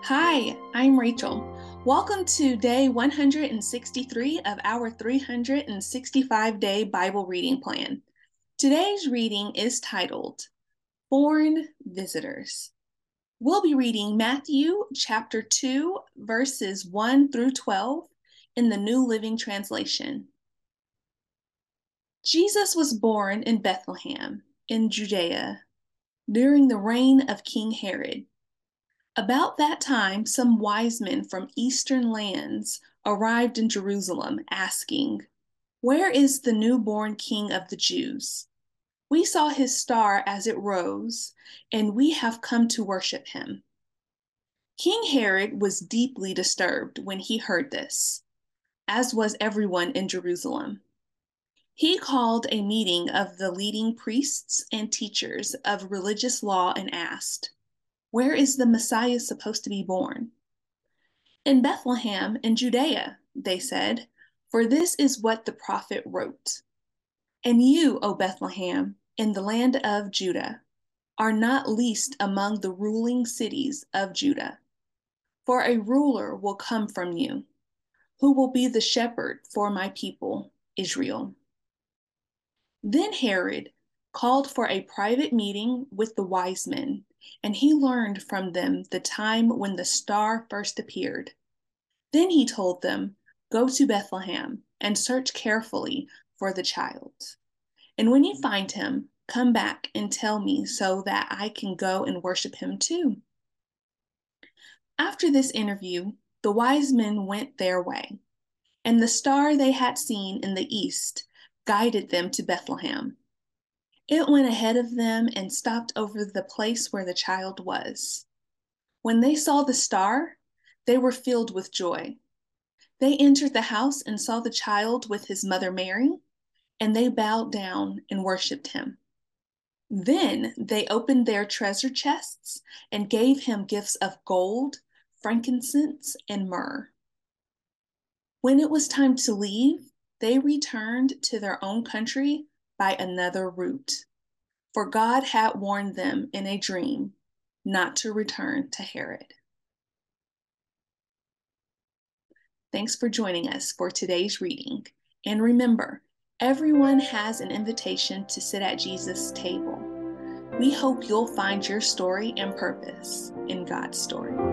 Hi, I'm Rachel. Welcome to day 163 of our 365 day Bible reading plan. Today's reading is titled Foreign Visitors. We'll be reading Matthew chapter 2, verses 1 through 12 in the New Living Translation. Jesus was born in Bethlehem in Judea during the reign of King Herod. About that time, some wise men from eastern lands arrived in Jerusalem, asking, Where is the newborn king of the Jews? We saw his star as it rose, and we have come to worship him. King Herod was deeply disturbed when he heard this, as was everyone in Jerusalem. He called a meeting of the leading priests and teachers of religious law and asked, where is the Messiah supposed to be born? In Bethlehem in Judea, they said, for this is what the prophet wrote. And you, O Bethlehem, in the land of Judah, are not least among the ruling cities of Judah. For a ruler will come from you, who will be the shepherd for my people, Israel. Then Herod called for a private meeting with the wise men and he learned from them the time when the star first appeared. Then he told them, Go to Bethlehem and search carefully for the child. And when you find him, come back and tell me so that I can go and worship him too. After this interview, the wise men went their way, and the star they had seen in the east guided them to Bethlehem. It went ahead of them and stopped over the place where the child was. When they saw the star, they were filled with joy. They entered the house and saw the child with his mother Mary, and they bowed down and worshiped him. Then they opened their treasure chests and gave him gifts of gold, frankincense, and myrrh. When it was time to leave, they returned to their own country by another route. For God had warned them in a dream not to return to Herod. Thanks for joining us for today's reading. And remember, everyone has an invitation to sit at Jesus' table. We hope you'll find your story and purpose in God's story.